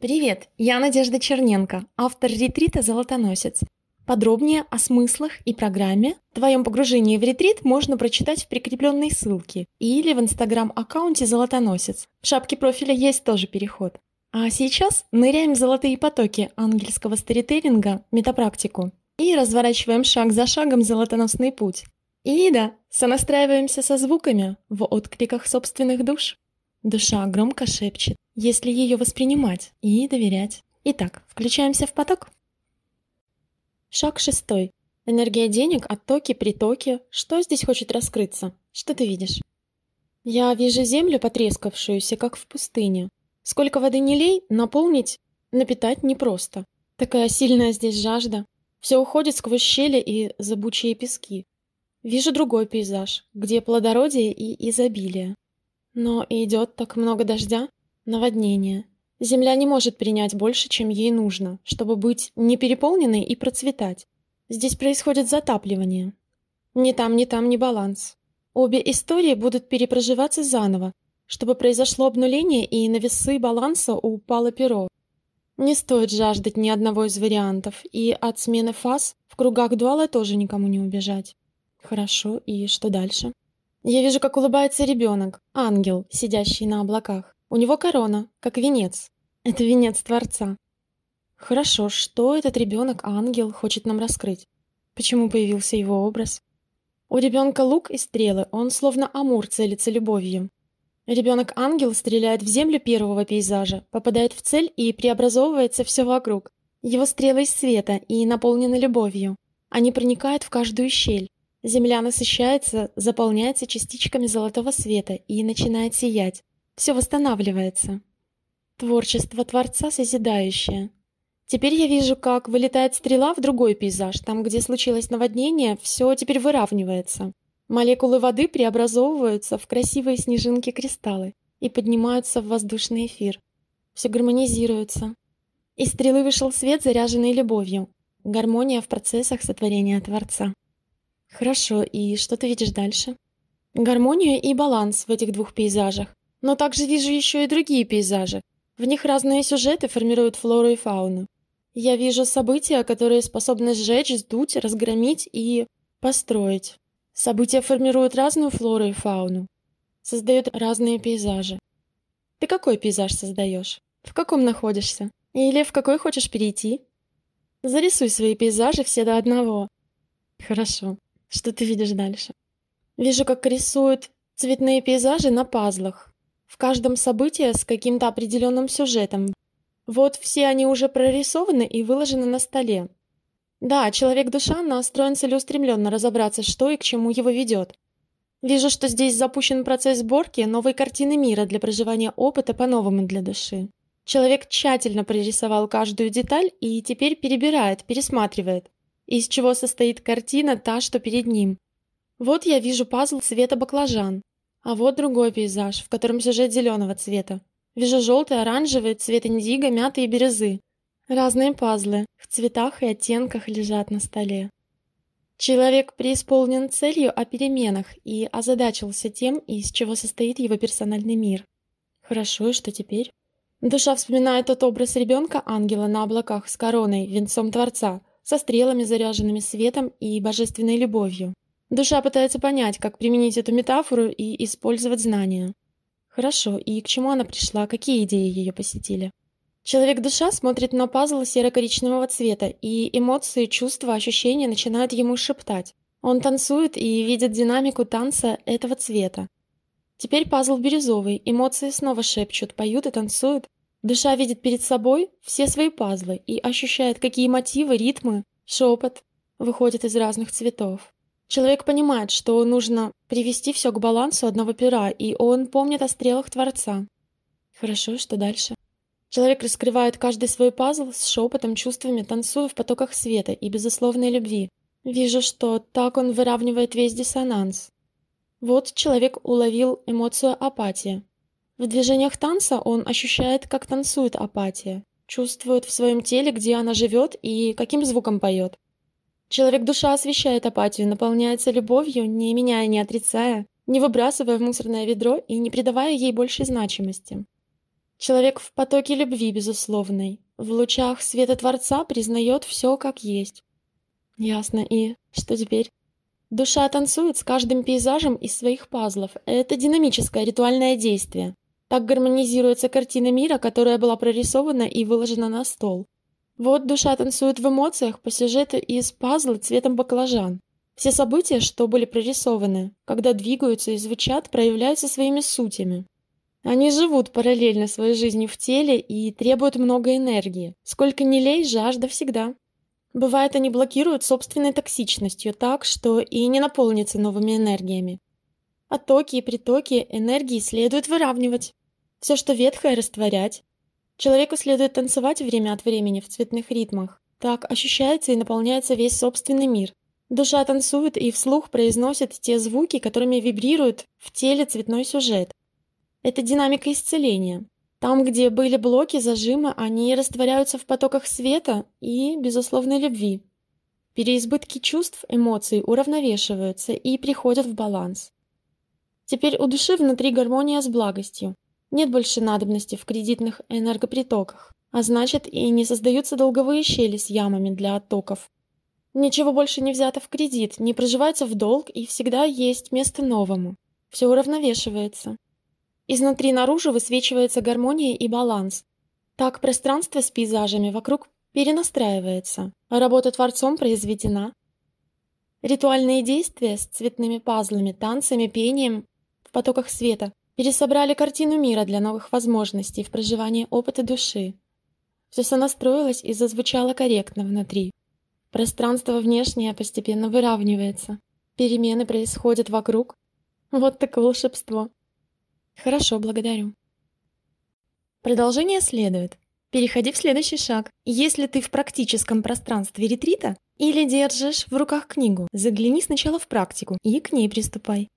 Привет, я Надежда Черненко, автор ретрита «Золотоносец». Подробнее о смыслах и программе твоем погружении в ретрит можно прочитать в прикрепленной ссылке или в инстаграм-аккаунте «Золотоносец». В шапке профиля есть тоже переход. А сейчас ныряем в золотые потоки ангельского сторителлинга, метапрактику, и разворачиваем шаг за шагом золотоносный путь. И да, сонастраиваемся со звуками в откликах собственных душ. Душа громко шепчет, если ее воспринимать и доверять. Итак, включаемся в поток. Шаг шестой. Энергия денег, оттоки, притоки. Что здесь хочет раскрыться? Что ты видишь? Я вижу землю потрескавшуюся, как в пустыне. Сколько воды не лей, наполнить, напитать непросто. Такая сильная здесь жажда. Все уходит сквозь щели и забучие пески. Вижу другой пейзаж, где плодородие и изобилие. Но идет так много дождя, наводнение. Земля не может принять больше, чем ей нужно, чтобы быть не переполненной и процветать. Здесь происходит затапливание. Ни там, ни там не баланс. Обе истории будут перепроживаться заново, чтобы произошло обнуление и на весы баланса упало перо. Не стоит жаждать ни одного из вариантов, и от смены фаз в кругах дуала тоже никому не убежать. Хорошо, и что дальше? Я вижу, как улыбается ребенок, ангел, сидящий на облаках. У него корона, как венец. Это венец Творца. Хорошо, что этот ребенок, ангел, хочет нам раскрыть? Почему появился его образ? У ребенка лук и стрелы, он словно амур целится любовью. Ребенок-ангел стреляет в землю первого пейзажа, попадает в цель и преобразовывается все вокруг. Его стрелы из света и наполнены любовью. Они проникают в каждую щель. Земля насыщается, заполняется частичками золотого света и начинает сиять. Все восстанавливается. Творчество Творца созидающее. Теперь я вижу, как вылетает стрела в другой пейзаж. Там, где случилось наводнение, все теперь выравнивается. Молекулы воды преобразовываются в красивые снежинки-кристаллы и поднимаются в воздушный эфир. Все гармонизируется. Из стрелы вышел свет, заряженный любовью. Гармония в процессах сотворения Творца. Хорошо, и что ты видишь дальше? Гармонию и баланс в этих двух пейзажах. Но также вижу еще и другие пейзажи. В них разные сюжеты формируют флору и фауну. Я вижу события, которые способны сжечь, сдуть, разгромить и построить. События формируют разную флору и фауну. Создают разные пейзажи. Ты какой пейзаж создаешь? В каком находишься? Или в какой хочешь перейти? Зарисуй свои пейзажи все до одного. Хорошо. Что ты видишь дальше? Вижу, как рисуют цветные пейзажи на пазлах. В каждом событии с каким-то определенным сюжетом. Вот все они уже прорисованы и выложены на столе. Да, человек-душа настроен целеустремленно разобраться, что и к чему его ведет. Вижу, что здесь запущен процесс сборки новой картины мира для проживания опыта по-новому для души. Человек тщательно прорисовал каждую деталь и теперь перебирает, пересматривает из чего состоит картина та, что перед ним. Вот я вижу пазл цвета баклажан, а вот другой пейзаж, в котором сюжет зеленого цвета. Вижу желтый, оранжевый, цвет индиго, мяты и бирюзы. Разные пазлы в цветах и оттенках лежат на столе. Человек преисполнен целью о переменах и озадачился тем, из чего состоит его персональный мир. Хорошо, и что теперь? Душа вспоминает тот образ ребенка ангела на облаках с короной, венцом Творца, со стрелами, заряженными светом и божественной любовью. Душа пытается понять, как применить эту метафору и использовать знания. Хорошо, и к чему она пришла, какие идеи ее посетили? Человек-душа смотрит на пазл серо-коричневого цвета, и эмоции, чувства, ощущения начинают ему шептать. Он танцует и видит динамику танца этого цвета. Теперь пазл бирюзовый, эмоции снова шепчут, поют и танцуют, Душа видит перед собой все свои пазлы и ощущает, какие мотивы, ритмы, шепот выходят из разных цветов. Человек понимает, что нужно привести все к балансу одного пера, и он помнит о стрелах Творца. Хорошо, что дальше? Человек раскрывает каждый свой пазл с шепотом, чувствами, танцуя в потоках света и безусловной любви. Вижу, что так он выравнивает весь диссонанс. Вот человек уловил эмоцию апатии. В движениях танца он ощущает, как танцует апатия, чувствует в своем теле, где она живет и каким звуком поет. Человек-душа освещает апатию, наполняется любовью, не меняя, не отрицая, не выбрасывая в мусорное ведро и не придавая ей большей значимости. Человек в потоке любви безусловной, в лучах света Творца признает все как есть. Ясно. И что теперь? Душа танцует с каждым пейзажем из своих пазлов. Это динамическое ритуальное действие. Так гармонизируется картина мира, которая была прорисована и выложена на стол. Вот душа танцует в эмоциях по сюжету из пазла цветом баклажан. Все события, что были прорисованы, когда двигаются и звучат, проявляются своими сутями. Они живут параллельно своей жизнью в теле и требуют много энергии. Сколько ни лей, жажда всегда. Бывает, они блокируют собственной токсичностью так, что и не наполнится новыми энергиями. Оттоки и притоки энергии следует выравнивать. Все, что ветхое, растворять. Человеку следует танцевать время от времени в цветных ритмах. Так ощущается и наполняется весь собственный мир. Душа танцует и вслух произносит те звуки, которыми вибрирует в теле цветной сюжет. Это динамика исцеления. Там, где были блоки, зажимы, они растворяются в потоках света и безусловной любви. Переизбытки чувств, эмоций уравновешиваются и приходят в баланс. Теперь у души внутри гармония с благостью. Нет больше надобности в кредитных энергопритоках, а значит и не создаются долговые щели с ямами для оттоков. Ничего больше не взято в кредит, не проживается в долг и всегда есть место новому. Все уравновешивается. Изнутри наружу высвечивается гармония и баланс. Так пространство с пейзажами вокруг перенастраивается, а работа Творцом произведена. Ритуальные действия с цветными пазлами, танцами, пением в потоках света пересобрали картину мира для новых возможностей в проживании опыта души. Все сонастроилось и зазвучало корректно внутри. Пространство внешнее постепенно выравнивается. Перемены происходят вокруг. Вот такое волшебство. Хорошо, благодарю. Продолжение следует. Переходи в следующий шаг. Если ты в практическом пространстве ретрита или держишь в руках книгу, загляни сначала в практику и к ней приступай.